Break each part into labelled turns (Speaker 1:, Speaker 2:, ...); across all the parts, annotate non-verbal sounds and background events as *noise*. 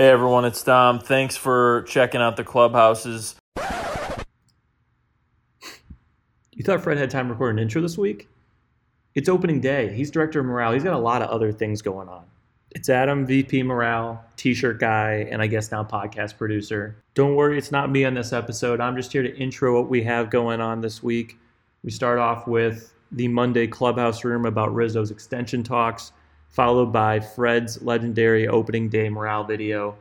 Speaker 1: Hey everyone, it's Dom. Thanks for checking out the clubhouses.
Speaker 2: You thought Fred had time to record an intro this week? It's opening day. He's director of morale. He's got a lot of other things going on. It's Adam, VP morale, t-shirt guy, and I guess now podcast producer. Don't worry, it's not me on this episode. I'm just here to intro what we have going on this week. We start off with the Monday clubhouse room about Rizzo's extension talks followed by Fred's legendary opening day morale video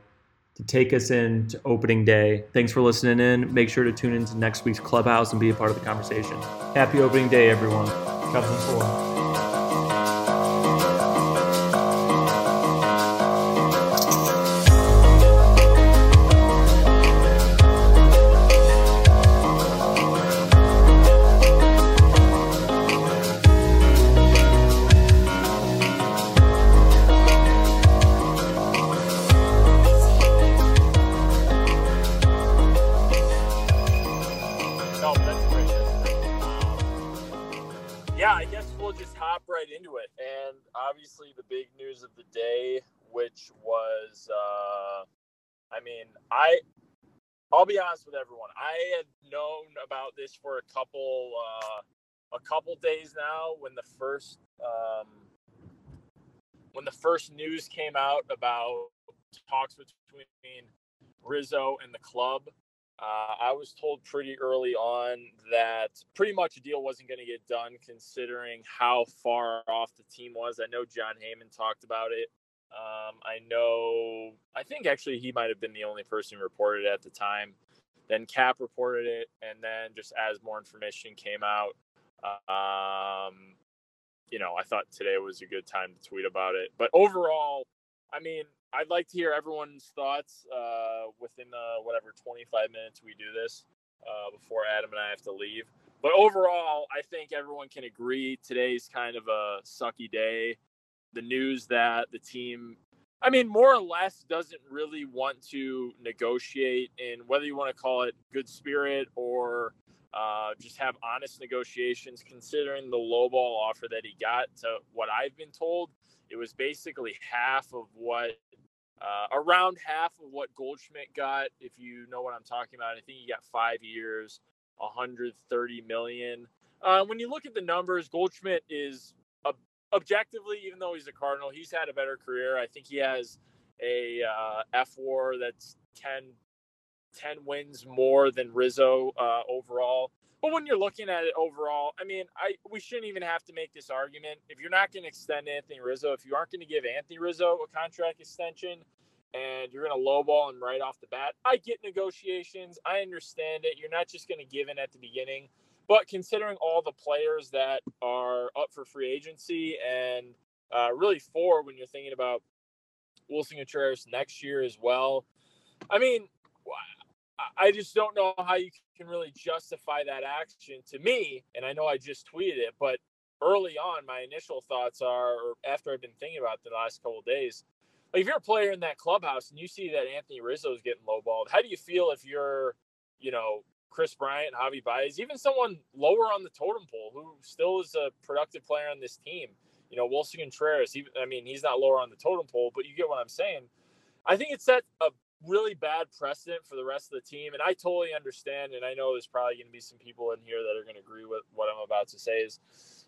Speaker 2: to take us into opening day. Thanks for listening in. Make sure to tune into next week's Clubhouse and be a part of the conversation. Happy opening day, everyone. Cubs and four.
Speaker 1: Be honest with everyone. I had known about this for a couple uh, a couple days now when the first um, when the first news came out about talks between Rizzo and the club. Uh, I was told pretty early on that pretty much a deal wasn't going to get done considering how far off the team was. I know Jon Heyman talked about it. Um, I know, I think actually he might have been the only person who reported it at the time. Then Cap reported it, and then just as more information came out, um, you know, I thought today was a good time to tweet about it. But overall, I mean, I'd like to hear everyone's thoughts uh, within the whatever 25 minutes we do this uh, before Adam and I have to leave. But overall, I think everyone can agree today's kind of a sucky day the news that the team I mean, more or less doesn't really want to negotiate in whether you want to call it good spirit or uh, just have honest negotiations, considering the lowball offer that he got. To what I've been told, it was basically half of what, uh, around half of what Goldschmidt got. If you know what I'm talking about, I think he got five years, 130 million. Uh, when you look at the numbers, Goldschmidt is objectively, even though he's a Cardinal, he's had a better career. I think he has a uh, fWAR that's 10, 10 wins more than Rizzo uh, overall. But when you're looking at it overall, I mean, I we shouldn't even have to make this argument. If you're not going to extend Anthony Rizzo, if you aren't going to give Anthony Rizzo a contract extension, and you're going to lowball him right off the bat, I get negotiations. I understand it. You're not just going to give in at the beginning. But considering all the players that are up for free agency and uh, really four when you're thinking about Willson Contreras next year as well, I mean, I just don't know how you can really justify that action to me. And I know I just tweeted it, but early on, my initial thoughts are, after I've been thinking about the last couple days, like if you're a player in that clubhouse and you see that Anthony Rizzo is getting lowballed, how do you feel if you're, you know, Kris Bryant, Javi Baez, even someone lower on the totem pole who still is a productive player on this team. You know, Willson Contreras, even, I mean, he's not lower on the totem pole, but you get what I'm saying. I think it set a really bad precedent for the rest of the team. And I totally understand. And I know there's probably going to be some people in here that are going to agree with what I'm about to say is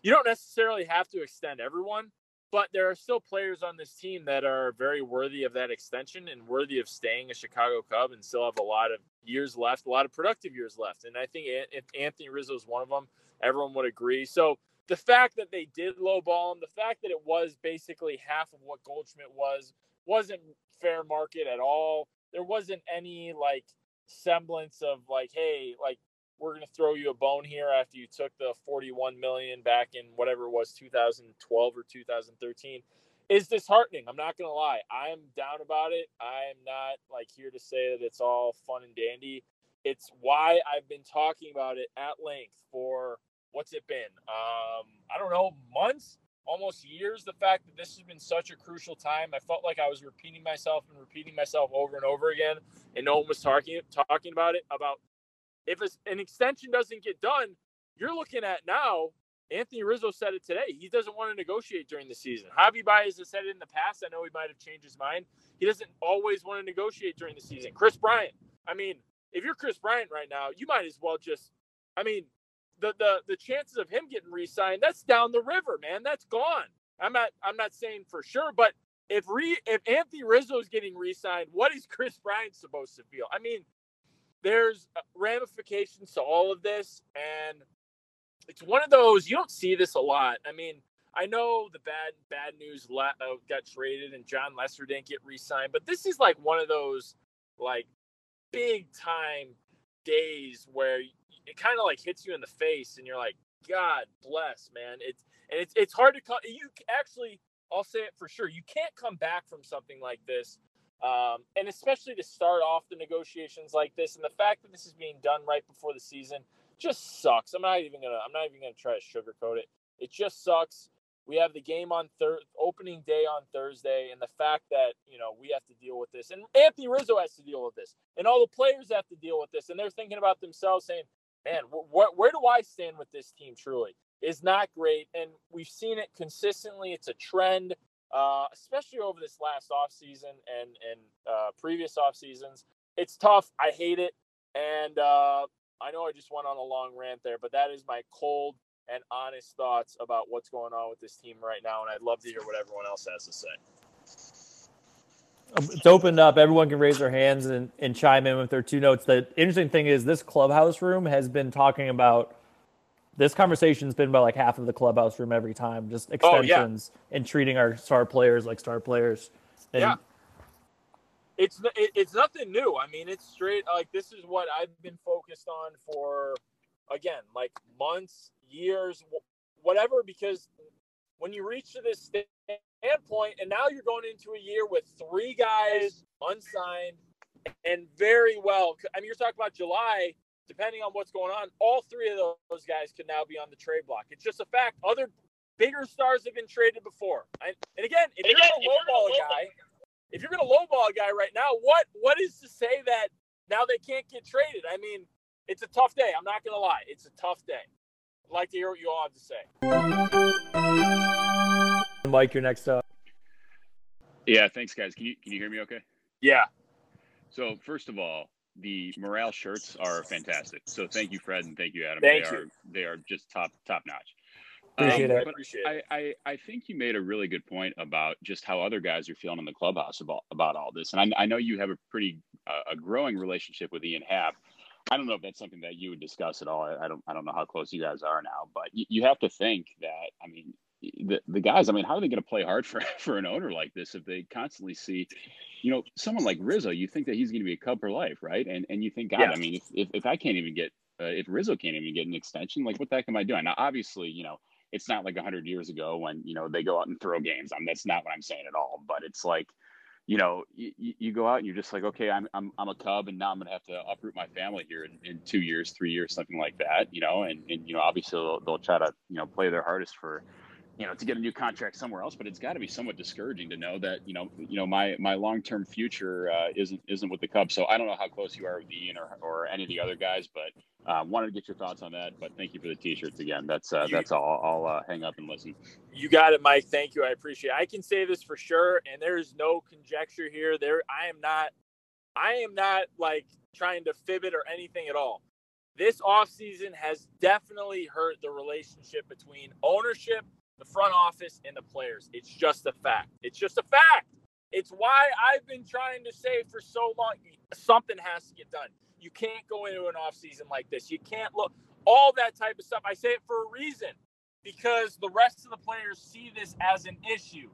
Speaker 1: you don't necessarily have to extend everyone, but there are still players on this team that are very worthy of that extension and worthy of staying a Chicago Cub and still have a lot of years left, a lot of productive years left. And I think if Anthony Rizzo is one of them, everyone would agree. So the fact that they did lowball him, the fact that it was basically half of what Goldschmidt was, wasn't fair market at all. There wasn't any like semblance of like, hey, like we're going to throw you a bone here after you took the 41 million back in whatever it was 2012 or 2013 is disheartening. I'm not going to lie. I'm down about it. I'm not like here to say that it's all fun and dandy. It's why I've been talking about it at length for what's it been? Um, I don't know, months, almost years. The fact that this has been such a crucial time, I felt like I was repeating myself and repeating myself over and over again, and no one was talking talking about it about if an extension doesn't get done, you're looking at now Anthony Rizzo said it today. He doesn't want to negotiate during the season. Javi Baez has said it in the past. I know he might have changed his mind. He doesn't always want to negotiate during the season. Kris Bryant. I mean, if you're Kris Bryant right now, you might as well just. I mean, the the the chances of him getting re-signed that's down the river, man. That's gone. I'm not I'm not saying for sure, but if re if Anthony Rizzo is getting re-signed, what is Kris Bryant supposed to feel? I mean, there's ramifications to all of this, and it's one of those you don't see this a lot. I mean, I know the bad bad news uh, got traded and Jon Lester didn't get re-signed, but this is like one of those like big time days where it kind of like hits you in the face, and you're like, God bless, man. It's and it's it's hard to come. You actually, I'll say it for sure. You can't come back from something like this, um, and especially to start off the negotiations like this, and the fact that this is being done right before the season just sucks. I'm not even gonna. I'm not even gonna try to sugarcoat it. It just sucks. We have the game on third opening day on Thursday, and the fact that you know we have to deal with this, and Anthony Rizzo has to deal with this, and all the players have to deal with this, and they're thinking about themselves, saying, "Man, wh- where do I stand with this team?" Truly, is not great, and we've seen it consistently. It's a trend, uh, especially over this last off season and and uh, previous off seasons. It's tough. I hate it, and uh, I know I just went on a long rant there, but that is my cold and honest thoughts about what's going on with this team right now, and I'd love to hear what everyone else has to say.
Speaker 2: Um, it's opened up. Everyone can raise their hands and, and chime in with their two notes. The interesting thing is, this clubhouse room has been talking about this conversation's been about like half of the clubhouse room every time, just extensions oh, yeah. and treating our star players like star players. And
Speaker 1: yeah. It's it, it's nothing new. I mean, it's straight like this is what I've been focused on for again, like months, years, whatever because when you reach to this standpoint and now you're going into a year with three guys unsigned and very well I mean, you're talking about July depending on what's going on, all three of those guys could now be on the trade block. It's just a fact. Other bigger stars have been traded before. And, and again, if and you're going to lowball a guy, if you're going to lowball a guy right now, what what is to say that now they can't get traded? I mean, it's a tough day. I'm not going to lie. It's a tough day. I'd like to hear what you all have to say.
Speaker 2: Mike, you're next up.
Speaker 3: Yeah, thanks, guys. Can you can you hear me? Okay.
Speaker 1: Yeah.
Speaker 3: So first of all, the morale shirts are fantastic. So thank you, Fred, and thank you, Adam.
Speaker 1: Thank
Speaker 3: they
Speaker 1: you.
Speaker 3: are they are just top top notch.
Speaker 2: Appreciate um, it.
Speaker 3: Appreciate. I, I, I think you made a really good point about just how other guys are feeling in the clubhouse about about all this, and I, I know you have a pretty uh, a growing relationship with Ian Happ. I don't know if that's something that you would discuss at all. I, I don't I don't know how close you guys are now, but you, you have to think that I mean the, the guys, I mean, how are they going to play hard for, *laughs* for an owner like this if they constantly see, you know, someone like Rizzo, you think that he's going to be a Cub for life, right? And and you think, God, yeah. I mean, if, if, if I can't even get, uh, if Rizzo can't even get an extension, like what the heck am I doing? Now, obviously, you know, it's not like 100 years ago when, you know, they go out and throw games. I mean, that's not what I'm saying at all, but it's like, you know, you, you go out and you're just like, okay, I'm, I'm, I'm a Cub and now I'm going to have to uproot my family here in, in two years, three years, something like that, you know, and, and you know, obviously they'll, they'll try to, you know, play their hardest for, you know to get a new contract somewhere else but it's got to be somewhat discouraging to know that you know you know my my long-term future uh, isn't isn't with the cubs. So i don't know how close you are with ian or, or any of the other guys but uh, wanted to get your thoughts on that but thank you for the t-shirts again. That's uh, that's all i'll uh, hang up and listen.
Speaker 1: You got it mike. Thank you. I appreciate it. I can say this for sure and there is no conjecture here. There i am not i am not like trying to fib it or anything at all. This offseason has definitely hurt the relationship between ownership the front office, and the players. It's just a fact. It's just a fact. It's why I've been trying to say for so long something has to get done. You can't go into an offseason like this. You can't look all that type of stuff. I say it for a reason because the rest of the players see this as an issue,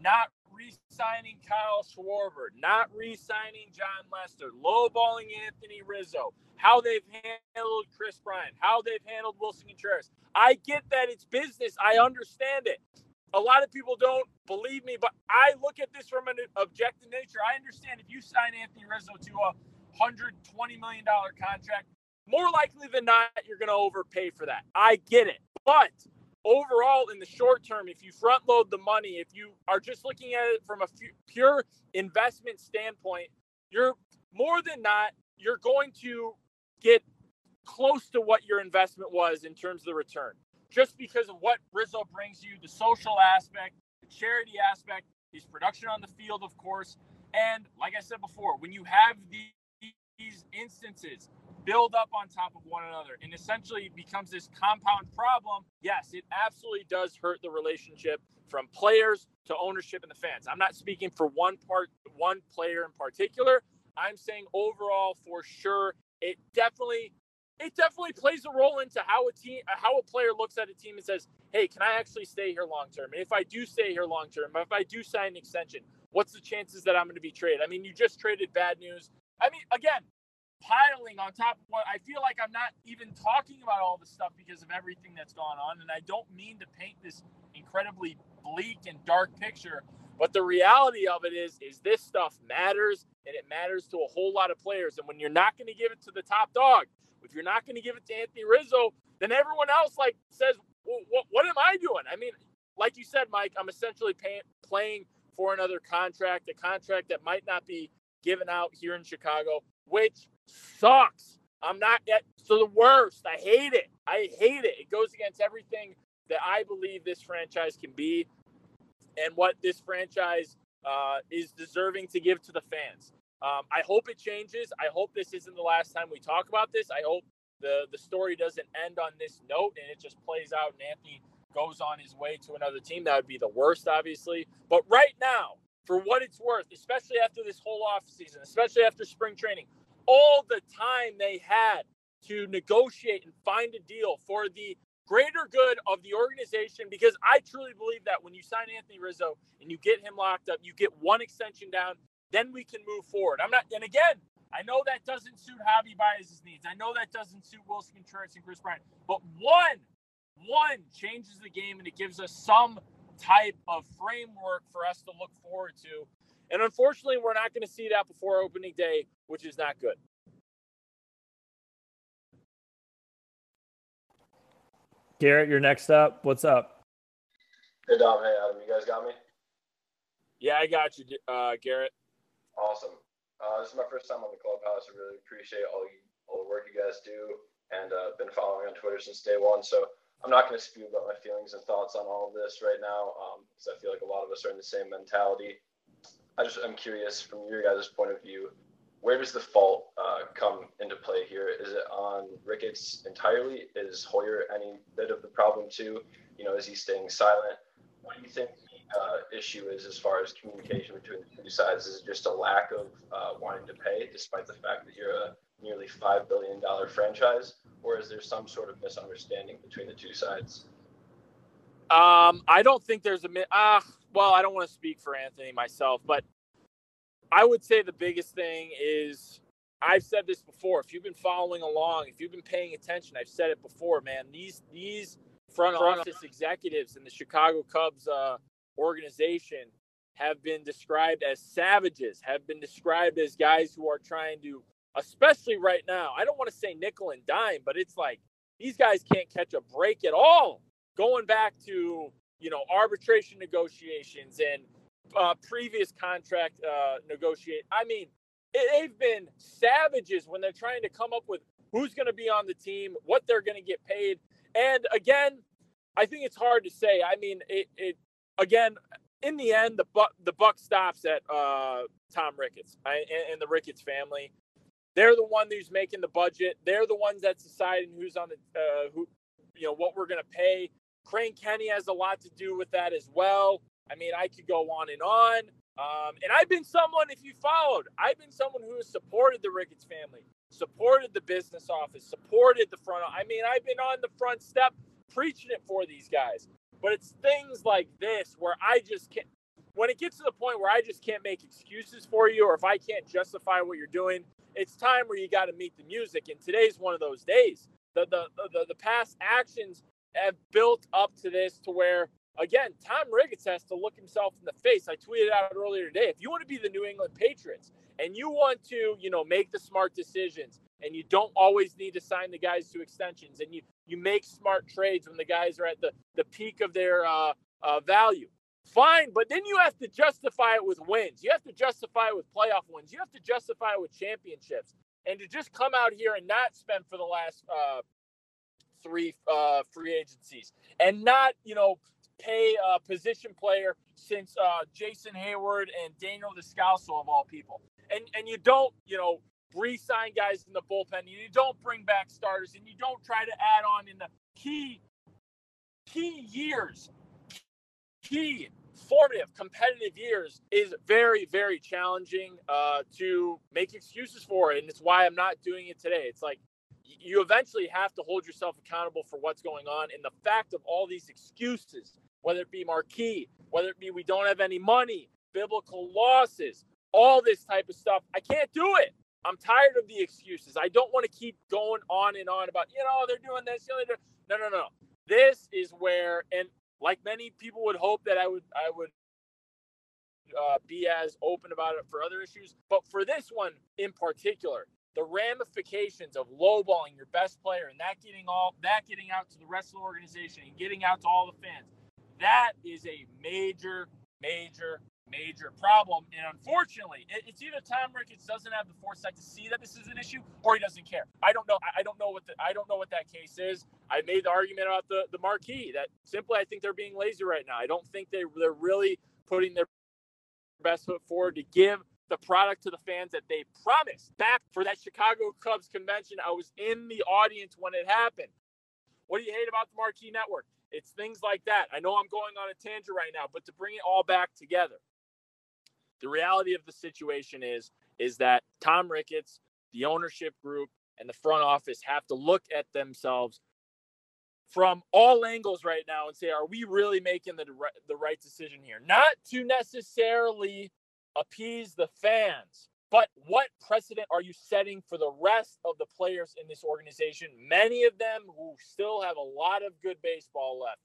Speaker 1: not re-signing Kyle Schwarber, not re-signing Jon Lester, lowballing Anthony Rizzo, how they've handled Kris Bryant, how they've handled Willson Contreras. I get that it's business. I understand it. A lot of people don't believe me, but I look at this from an objective nature. I understand if you sign Anthony Rizzo to a $120 million contract, more likely than not, you're going to overpay for that. I get it. But overall in the short term if you front load the money if you are just looking at it from a pure investment standpoint you're more than not you're going to get close to what your investment was in terms of the return just because of what Rizzo brings you, the social aspect, the charity aspect, his production on the field, of course. And like I said before, when you have these instances build up on top of one another and essentially becomes this compound problem, yes, it absolutely does hurt the relationship from players to ownership and the fans. I'm not speaking for one part, one player in particular. I'm saying overall for sure, it definitely it definitely plays a role into how a team how a player looks at a team and says, "Hey, can I actually stay here long term? If I do stay here long term, if I do sign an extension, what's the chances that I'm going to be traded? I mean, you just traded bad news. I mean, again, piling on top of what I feel like I'm not even talking about all this stuff because of everything that's gone on. And I don't mean to paint this incredibly bleak and dark picture, but the reality of it is, is this stuff matters and it matters to a whole lot of players. And when you're not going to give it to the top dog, if you're not going to give it to Anthony Rizzo, then everyone else like says, well, what, what am I doing? I mean, like you said, Mike, I'm essentially pay, playing for another contract, a contract that might not be given out here in Chicago, which sucks. I'm not yet so the worst. I hate it. I hate it. It goes against everything that I believe this franchise can be and what this franchise uh, is deserving to give to the fans. Um, I hope it changes. I hope this isn't the last time we talk about this. I hope the the story doesn't end on this note and it just plays out and Anthony goes on his way to another team. That would be the worst, obviously. But right now, for what it's worth, especially after this whole off season, especially after spring training, all the time they had to negotiate and find a deal for the greater good of the organization because I truly believe that when you sign Anthony Rizzo and you get him locked up, you get one extension down then we can move forward. I'm not, and again, I know that doesn't suit Javi Baez's needs. I know that doesn't suit Willson Contreras and Kris Bryant, but one, one changes the game and it gives us some type of framework for us to look forward to. And unfortunately, we're not going to see that before opening day, which is not good.
Speaker 2: Garrett, you're next up. What's up?
Speaker 4: Hey, Dom. Hey, Adam. You guys got me?
Speaker 1: Yeah, I got you, uh, Garrett.
Speaker 4: Awesome. Uh, this is my first time on the clubhouse. I really appreciate all you, all the work you guys do, and uh, been following on Twitter since day one. So I'm not going to spew about my feelings and thoughts on all of this right now, because um, I feel like a lot of us are in the same mentality. I just I'm curious from your guys' point of view, where does the fault uh, come into play here? Is it on Ricketts entirely? Is Hoyer any bit of the problem too? You know, is he staying silent? What do you think uh, issue is as far as communication between the two sides is it just a lack of uh, wanting to pay, despite the fact that you're a nearly five billion dollar franchise, or is there some sort of misunderstanding between the two sides?
Speaker 1: Um, I don't think there's a ah. Uh, well, I don't want to speak for Anthony myself, but I would say the biggest thing is I've said this before. If you've been following along, if you've been paying attention, I've said it before, man. These these front office executives in the Chicago Cubs uh, organization have been described as savages, have been described as guys who are trying to, especially right now, I don't want to say nickel and dime, but it's like these guys can't catch a break at all. Going back to, you know, arbitration negotiations and uh, previous contract uh, negotiate. I mean, it, they've been savages when they're trying to come up with who's going to be on the team, what they're going to get paid. And again, I think it's hard to say. I mean, it, it again, in the end, the buck the buck stops at uh, Tom Ricketts and, and, the Ricketts family. They're the one who's making the budget. They're the ones that's deciding who's on the uh, who, you know, what we're going to pay. Crane Kenney has a lot to do with that as well. I mean, I could go on and on. Um, and I've been someone, if you followed, I've been someone who has supported the Ricketts family, supported the business office, supported the front. I mean, I've been on the front step preaching it for these guys. But it's things like this where I just can't. When it gets to the point where I just can't make excuses for you, or if I can't justify what you're doing, it's time where you got to meet the music. And today's one of those days. The, the the the past actions have built up to this to where again, Tom Ricketts has to look himself in the face. I tweeted out earlier today. If you want to be the New England Patriots and you want to, you know, make the smart decisions and you don't always need to sign the guys to extensions and you you make smart trades when the guys are at the the peak of their uh, uh, value fine but then you have to justify it with wins you have to justify it with playoff wins you have to justify it with championships and to just come out here and not spend for the last uh, three uh, free agencies and not, you know, pay a position player since uh, Jason Heyward and Daniel Descalso of all people. And and you don't, you know, re-sign guys in the bullpen. You don't bring back starters, and you don't try to add on in the key key years, key formative competitive years is very very challenging uh, to make excuses for it and it's why i'm not doing it today it's like you eventually have to hold yourself accountable for what's going on and the fact of all these excuses whether it be marquee, whether it be we don't have any money, biblical losses, all this type of stuff. I can't do it. I'm tired of the excuses. I don't want to keep going on and on about, you know, they're doing this. You know, they're no, no, no. This is where, and like many people would hope that I would, I would uh, be as open about it for other issues, but for this one in particular, the ramifications of lowballing your best player and that getting all that getting out to the rest of the organization and getting out to all the fans that is a major, major, major problem. And unfortunately, it's either Tom Ricketts doesn't have the foresight to see that this is an issue, or he doesn't care. I don't know. I don't know what the I don't know what that case is. I made the argument about the the marquee that simply I think they're being lazy right now. I don't think they they're really putting their best foot forward to give the product to the fans that they promised back for that Chicago Cubs convention. I was in the audience when it happened. What do you hate about the Marquee Network? It's things like that. I know I'm going on a tangent right now, but to bring it all back together, the reality of the situation is is that Tom Ricketts, the ownership group, and the front office have to look at themselves from all angles right now and say, are we really making the the right decision here? Not to necessarily appease the fans, but what precedent are you setting for the rest of the players in this organization? Many of them who still have a lot of good baseball left,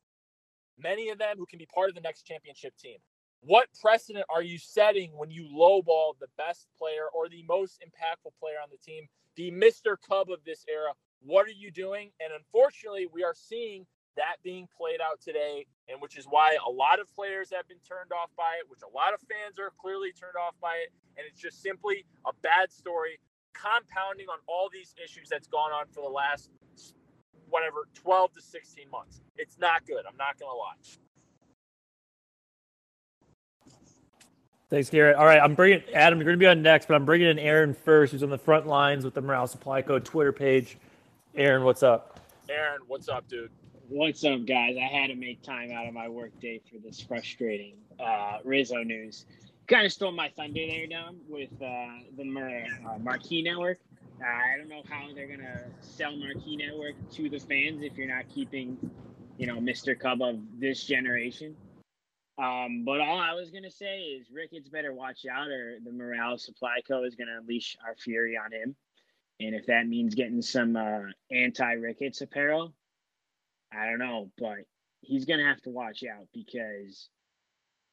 Speaker 1: many of them who can be part of the next championship team. What precedent are you setting when you lowball the best player or the most impactful player on the team, the Mr. Cub of this era? What are you doing? And unfortunately, we are seeing that being played out today, and which is why a lot of players have been turned off by it, which a lot of fans are clearly turned off by it, and it's just simply a bad story compounding on all these issues that's gone on for the last whatever 12 to 16 months. It's not good. I'm not going to lie.
Speaker 2: Thanks, Garrett. All right, I'm bringing Adam. You're going to be on next, but I'm bringing in Aaron first, who's on the front lines with the Morale Supply Code Twitter page. Aaron, what's up?
Speaker 1: Aaron, what's up, dude?
Speaker 5: What's up, guys? I had to make time out of my work day for this frustrating uh, Rizzo news. Kind of stole my thunder there, Dom, with uh, the Mar- uh, Marquee Network. Uh, I don't know how they're gonna sell Marquee Network to the fans if you're not keeping, you know, Mr. Cub of this generation. Um, but all I was gonna say is Ricketts better watch out, or the Morale Supply Co. is gonna unleash our fury on him. And if that means getting some uh, anti-Ricketts apparel, I don't know, but he's to have to watch out because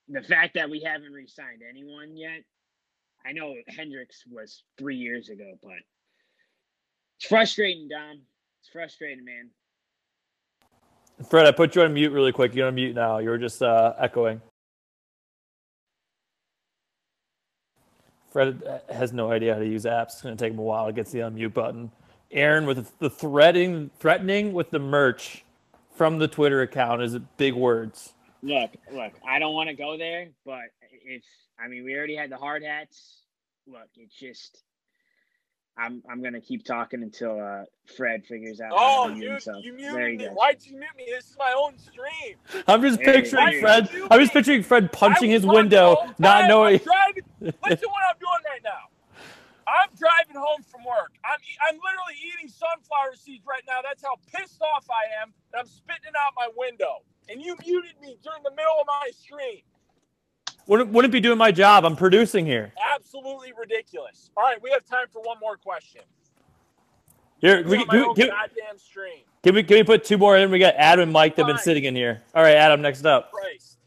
Speaker 5: the fact that we haven't re-signed anyone yet. I know Hendricks was three years ago, but it's frustrating, Dom. It's frustrating, man.
Speaker 2: Fred, I put you on mute really quick. You're on mute now. You're just uh, echoing. Fred uh, has no idea how to use apps. It's going to take him a while to get the unmute button. Aaron with the threatening, threatening with the merch from the Twitter account is big words.
Speaker 5: Look, look, I don't want to go there, but if I mean we already had the hard hats. Look, it's just I'm I'm gonna keep talking until uh, Fred figures out.
Speaker 1: Oh, you, himself. you muted me. Why'd you mute me? This is my own stream.
Speaker 2: I'm just hey, picturing Fred. I'm just picturing Fred punching his window, not knowing.
Speaker 1: Driving, *laughs* listen to what I'm doing right now. I'm driving home from work. I'm I'm literally eating sunflower seeds right now. That's how pissed off I am. And I'm spitting out my window. And you muted me during the middle of my stream.
Speaker 2: Wouldn't, wouldn't be doing my job. I'm producing here.
Speaker 1: Absolutely ridiculous. All right, we have time for one more question.
Speaker 2: Here, we,
Speaker 1: give, give, goddamn stream.
Speaker 2: Can we, can we put two more in? We got Adam and Mike that have been sitting in here. All right, Adam, next up.
Speaker 1: Christ.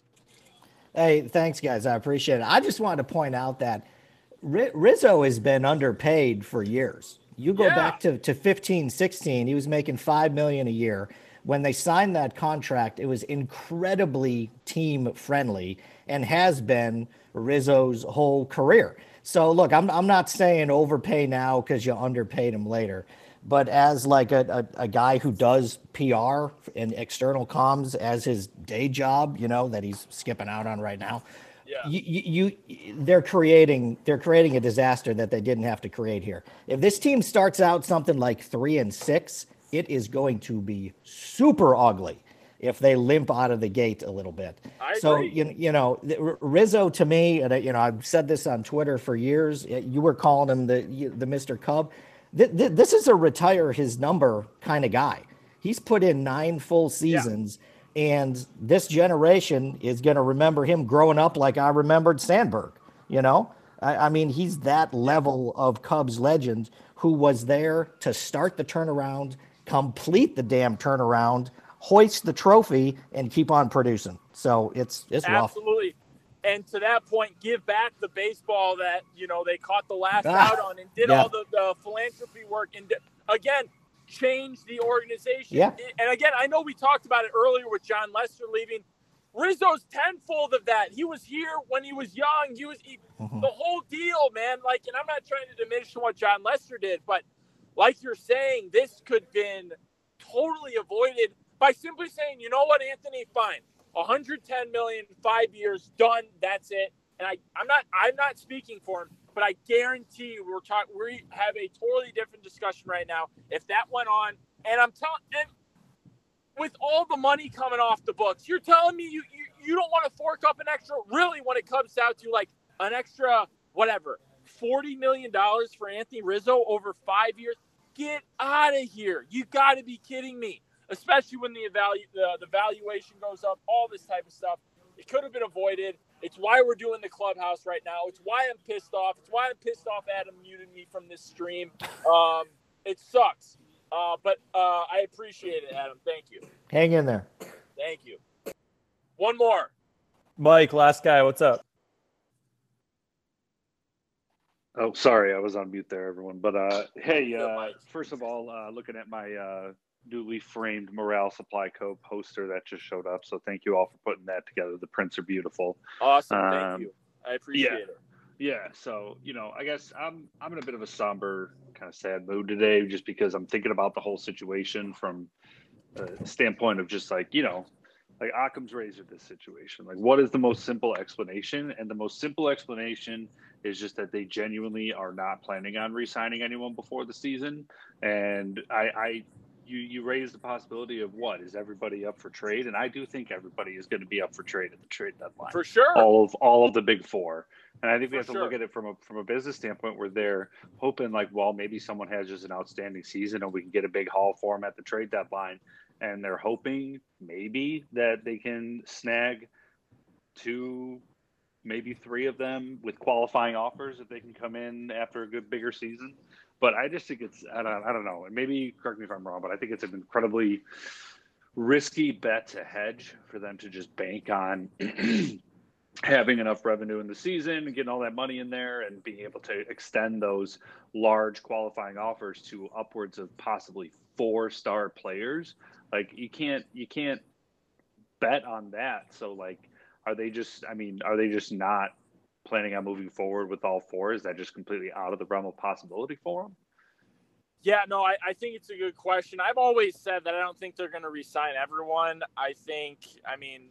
Speaker 6: Hey, thanks, guys. I appreciate it. I just wanted to point out that – Rizzo has been underpaid for years. You go yeah. back to, to 15, 16, he was making 5 million a year. When they signed that contract, it was incredibly team friendly and has been Rizzo's whole career. So look, I'm I'm not saying overpay now because you underpaid him later. but as like a, a, a, guy who does PR and external comms as his day job, you know, that he's skipping out on right now.
Speaker 1: Yeah.
Speaker 6: You, you, you, they're creating they're creating a disaster that they didn't have to create here. If this team starts out something like three and six, it is going to be super ugly if they limp out of the gate a little bit.
Speaker 1: I
Speaker 6: so
Speaker 1: agree.
Speaker 6: you you know Rizzo to me, and you know I've said this on Twitter for years. You were calling him the the Mr. Cub. This is a retire his number kind of guy. He's put in nine full seasons, yeah. and this generation is going to remember him growing up like I remembered Sandberg. You know, I, I mean he's that level of Cubs legend who was there to start the turnaround, complete the damn turnaround hoist the trophy and keep on producing. So it's it's
Speaker 1: rough. Absolutely. And to that point, give back the baseball that you know they caught the last
Speaker 6: ah,
Speaker 1: out on and did
Speaker 6: yeah.
Speaker 1: all the, the philanthropy work and again change the organization.
Speaker 6: Yeah.
Speaker 1: And again, I know we talked about it earlier with Jon Lester leaving. Rizzo's tenfold of that. He was here when he was young. He was he, mm-hmm. the whole deal, man. Like, and I'm not trying to diminish what Jon Lester did, but like you're saying, this could have been totally avoided by simply saying, you know what, Anthony, fine, 110 million, five years, done. That's it. And I, I'm not, I'm not speaking for him, but I guarantee you, we're talking, we have a totally different discussion right now. If that went on, and I'm telling, and with all the money coming off the books, you're telling me you, you, you don't want to fork up an extra, really, when it comes down to like an extra, whatever, $40 million for Anthony Rizzo over five years. Get out of here. You got to be kidding me especially when the, evalu- the, the valuation goes up, all this type of stuff. It could have been avoided. It's why we're doing the clubhouse right now. It's why I'm pissed off. It's why I'm pissed off Adam muted me from this stream. Um, it sucks. Uh, but uh, I appreciate it, Adam. Thank you.
Speaker 6: Hang in there.
Speaker 1: Thank you. One more.
Speaker 2: Mike, last guy, what's up?
Speaker 7: Oh, sorry, I was on mute there, everyone. But uh, hey, uh, first of all, uh, looking at my uh, newly framed Morale Supply Co. poster that just showed up. So thank you all for putting that together. The prints are beautiful.
Speaker 1: Awesome. Um, thank you. I appreciate
Speaker 7: yeah.
Speaker 1: it.
Speaker 7: Yeah. So, you know, I guess I'm I'm in a bit of a somber, kind of sad mood today just because I'm thinking about the whole situation from a standpoint of just like, you know, like Occam's razor this situation. Like what is the most simple explanation? And the most simple explanation is just that they genuinely are not planning on re-signing anyone before the season. And I, I you you raise the possibility of what is everybody up for trade, and I do think everybody is going to be up for trade at the trade deadline
Speaker 1: for sure.
Speaker 7: All of all of the big four, and I think we have to
Speaker 1: sure.
Speaker 7: look at it from a from a business standpoint where they're hoping like, well, maybe someone has just an outstanding season, and we can get a big haul for them at the trade deadline, and they're hoping maybe that they can snag two maybe three of them with qualifying offers if they can come in after a good bigger season. But I just think it's I don't I don't know. And maybe correct me if I'm wrong, but I think it's an incredibly risky bet to hedge for them to just bank on *clears throat* having enough revenue in the season and getting all that money in there and being able to extend those large qualifying offers to upwards of possibly four star players. Like you can't you can't bet on that. So like are they just I mean, are they just not planning on moving forward with all four? Is that just completely out of the realm of possibility for them?
Speaker 1: Yeah, no, I, I think it's a good question. I've always said that I don't think they're going to resign everyone. I think, I mean,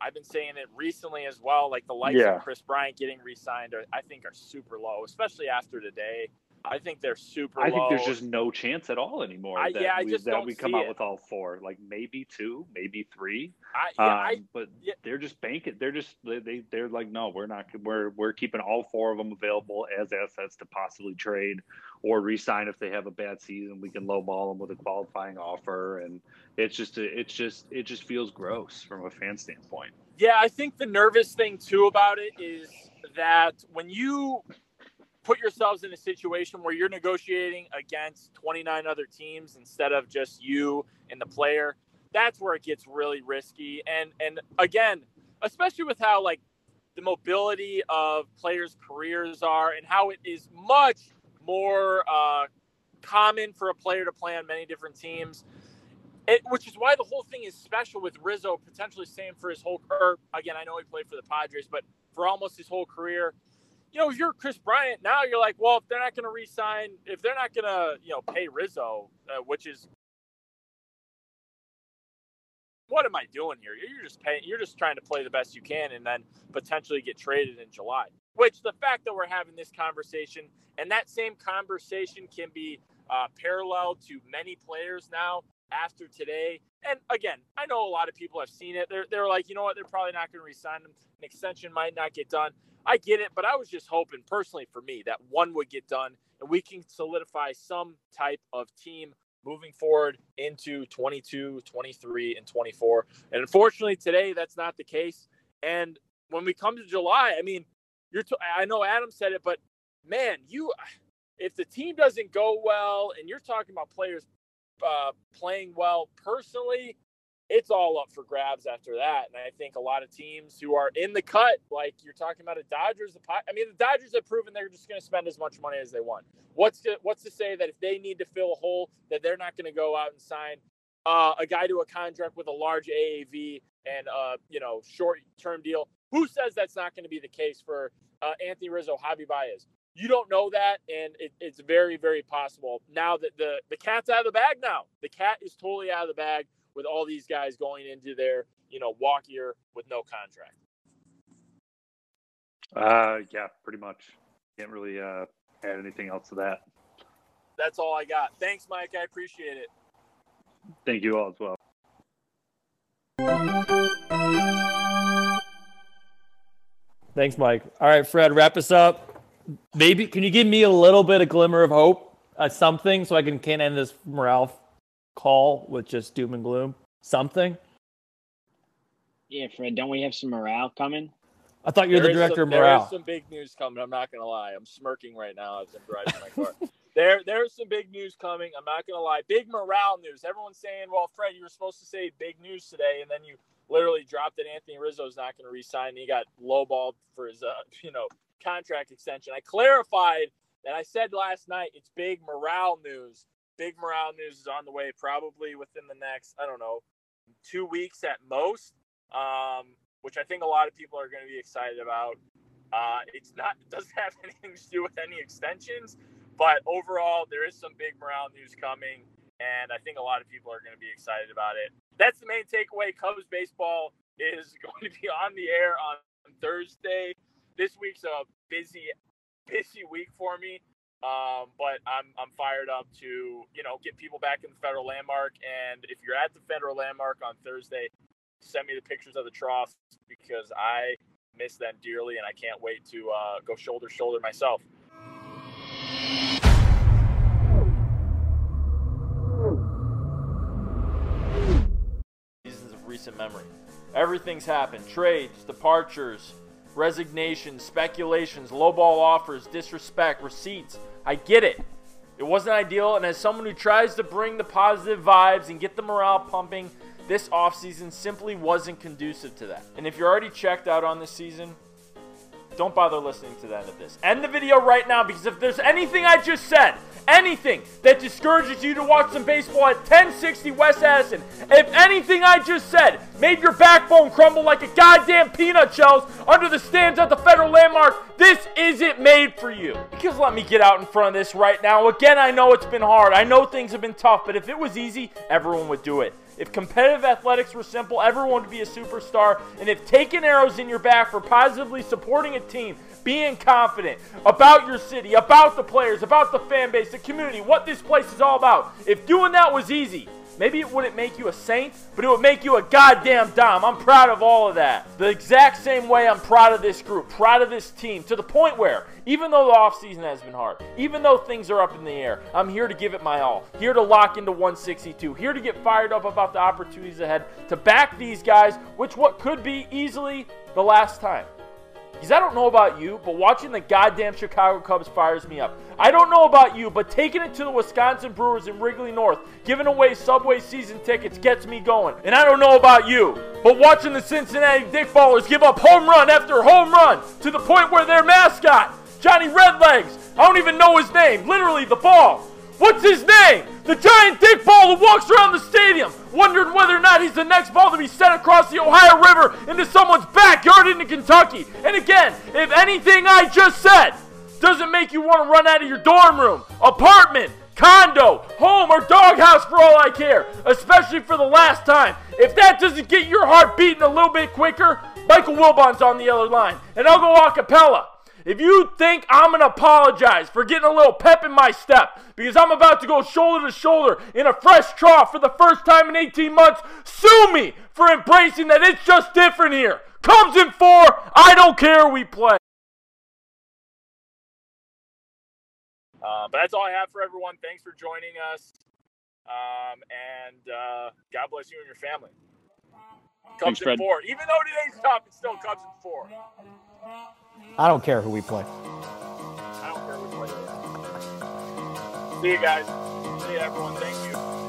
Speaker 1: I've been saying it recently as well. Like the likes yeah. of Kris Bryant getting re-signed, are, I think, are super low, especially after today. I think they're super.
Speaker 7: I
Speaker 1: low.
Speaker 7: think there's just no chance at all anymore.
Speaker 1: I,
Speaker 7: that
Speaker 1: yeah, I
Speaker 7: we,
Speaker 1: just
Speaker 7: that we come out
Speaker 1: it.
Speaker 7: with all four, like maybe two, maybe three.
Speaker 1: I, yeah,
Speaker 7: um,
Speaker 1: I,
Speaker 7: but
Speaker 1: yeah.
Speaker 7: they're just banking. They're just they, they they're like, no, we're not. We're we're keeping all four of them available as assets to possibly trade or re-sign if they have a bad season. We can lowball them with a qualifying offer, and it's just it's just it just feels gross from a fan standpoint.
Speaker 1: Yeah, I think the nervous thing too about it is that when you put yourselves in a situation where you're negotiating against 29 other teams instead of just you and the player that's where it gets really risky. And and again especially with how like the mobility of players careers are and how it is much more uh, common for a player to play on many different teams. It, which is why the whole thing is special with Rizzo potentially staying for his whole or again I know he played for the Padres but for almost his whole career you know, if you're Kris Bryant now, you're like, well, if they're not going to re-sign, if they're not going to, you know, pay Rizzo, uh, which is what am I doing here? You're just paying. You're just trying to play the best you can, and then potentially get traded in July. Which the fact that we're having this conversation and that same conversation can be uh, parallel to many players now after today. And again, I know a lot of people have seen it. They're they're like, you know what? They're probably not going to resign him. An extension might not get done. I get it, but I was just hoping personally for me that one would get done and we can solidify some type of team moving forward into 22, 23, and 24. And unfortunately, today that's not the case. And when we come to July, I mean, you're t- I know Adam said it, but man, you if the team doesn't go well, and you're talking about players uh, playing well personally, it's all up for grabs after that. And I think a lot of teams who are in the cut, like you're talking about the Dodgers, the I mean, the Dodgers have proven they're just going to spend as much money as they want. What's to, what's to say that if they need to fill a hole, that they're not going to go out and sign uh, a guy to a contract with a large AAV and uh, you know short term deal? Who says that's not going to be the case for uh, Anthony Rizzo, Javi Baez? You don't know that, and it, it's very, very possible now that the the cat's out of the bag. Now the cat is totally out of the bag with all these guys going into their, you know, walk year with no contract?
Speaker 7: Uh, yeah, pretty much. Can't really uh, add anything else to that.
Speaker 1: That's all I got. Thanks, Mike. I appreciate it.
Speaker 7: Thank you all as well.
Speaker 2: Thanks, Mike. All right, Fred, wrap us up. Maybe can you give me a little bit of glimmer of hope, uh, something, so I can can end this morale call with just doom and gloom? Something?
Speaker 5: Yeah, Fred, don't we have some morale coming?
Speaker 2: I thought you're
Speaker 1: there
Speaker 2: the director
Speaker 1: some,
Speaker 2: of morale.
Speaker 1: There is some big news coming. I'm not gonna lie. I'm smirking right now as I'm driving my car. *laughs* there, there's some big news coming. I'm not gonna lie. Big morale news. Everyone's saying, "Well, Fred, you were supposed to say big news today," and then you literally dropped that Anthony Rizzo's not going to resign. He got lowballed for his, uh, *laughs* you know, contract extension. I clarified that I said last night it's big morale news big morale news is on the way, probably within the next, I don't know, two weeks at most, um, which I think a lot of people are going to be excited about. Uh, it's not, it doesn't have *laughs* anything to do with any extensions, but overall, there is some big morale news coming, and I think a lot of people are going to be excited about it. That's the main takeaway. Cubs baseball is *laughs* going to be on the air on Thursday. This week's a busy, busy week for me. Um, but I'm I'm fired up to you know get people back in the federal landmark. And if you're at the federal landmark on Thursday, send me the pictures of the troughs because I miss them dearly, and I can't wait to uh, go shoulder shoulder myself. Seasons of recent memory. Everything's happened: trades, departures, resignations, speculations, lowball offers, disrespect, receipts I get it. It wasn't ideal, and as someone who tries to bring the positive vibes and get the morale pumping, this offseason simply wasn't conducive to that. And if you're already checked out on this season, don't bother listening to the end of this. End the video right now because if there's anything I just said, anything that discourages you to watch some baseball at 1060 West Addison, if anything I just said made your backbone crumble like a goddamn peanut shells under the stands at the Federal Landmark, this isn't made for you. Because let me get out in front of this right now. Again, I know it's been hard. I know things have been tough, but if it was easy, everyone would do it. If competitive athletics were simple, everyone would be a superstar. And if taking arrows in your back for positively supporting a team, being confident about your city, about the players, about the fan base, the community, what this place is all about, if doing that was easy, Maybe it wouldn't make you a saint, but it would make you a goddamn dom. I'm proud of all of that. The exact same way I'm proud of this group, proud of this team, to the point where, even though the offseason has been hard, even though things are up in the air, I'm here to give it my all. Here to lock into 162. Here to get fired up about the opportunities ahead, to back these guys, which what could be easily the last time. Because I don't know about you, but watching the goddamn Chicago Cubs fires me up. I don't know about you, but taking it to the Wisconsin Brewers in Wrigley North, giving away Subway season tickets gets me going. And I don't know about you, but watching the Cincinnati Dickballers give up home run after home run to the point where their mascot, Johnny Redlegs, I don't even know his name, literally the ball, What's his name? The giant dick ball who walks around the stadium, wondering whether or not he's the next ball to be sent across the Ohio River into someone's backyard into Kentucky. And again, if anything I just said doesn't make you want to run out of your dorm room, apartment, condo, home, or doghouse for all I care, especially for the last time. If that doesn't get your heart beating a little bit quicker, Michael Wilbon's on the other line, and I'll go a cappella. If you think I'm going to apologize for getting a little pep in my step because I'm about to go shoulder to shoulder in a fresh trough for the first time in 18 months, sue me for embracing that it's just different here. Comes in four, I don't care we play. Uh, but that's all I have for everyone. Thanks for joining us. Um, and uh, God bless you and your family. Cubs
Speaker 3: Thanks,
Speaker 1: in four. Even though today's tough, it's still Cubs in four.
Speaker 6: I don't care who we play.
Speaker 1: I don't care which way. it is. See you guys. See you everyone. Thank you.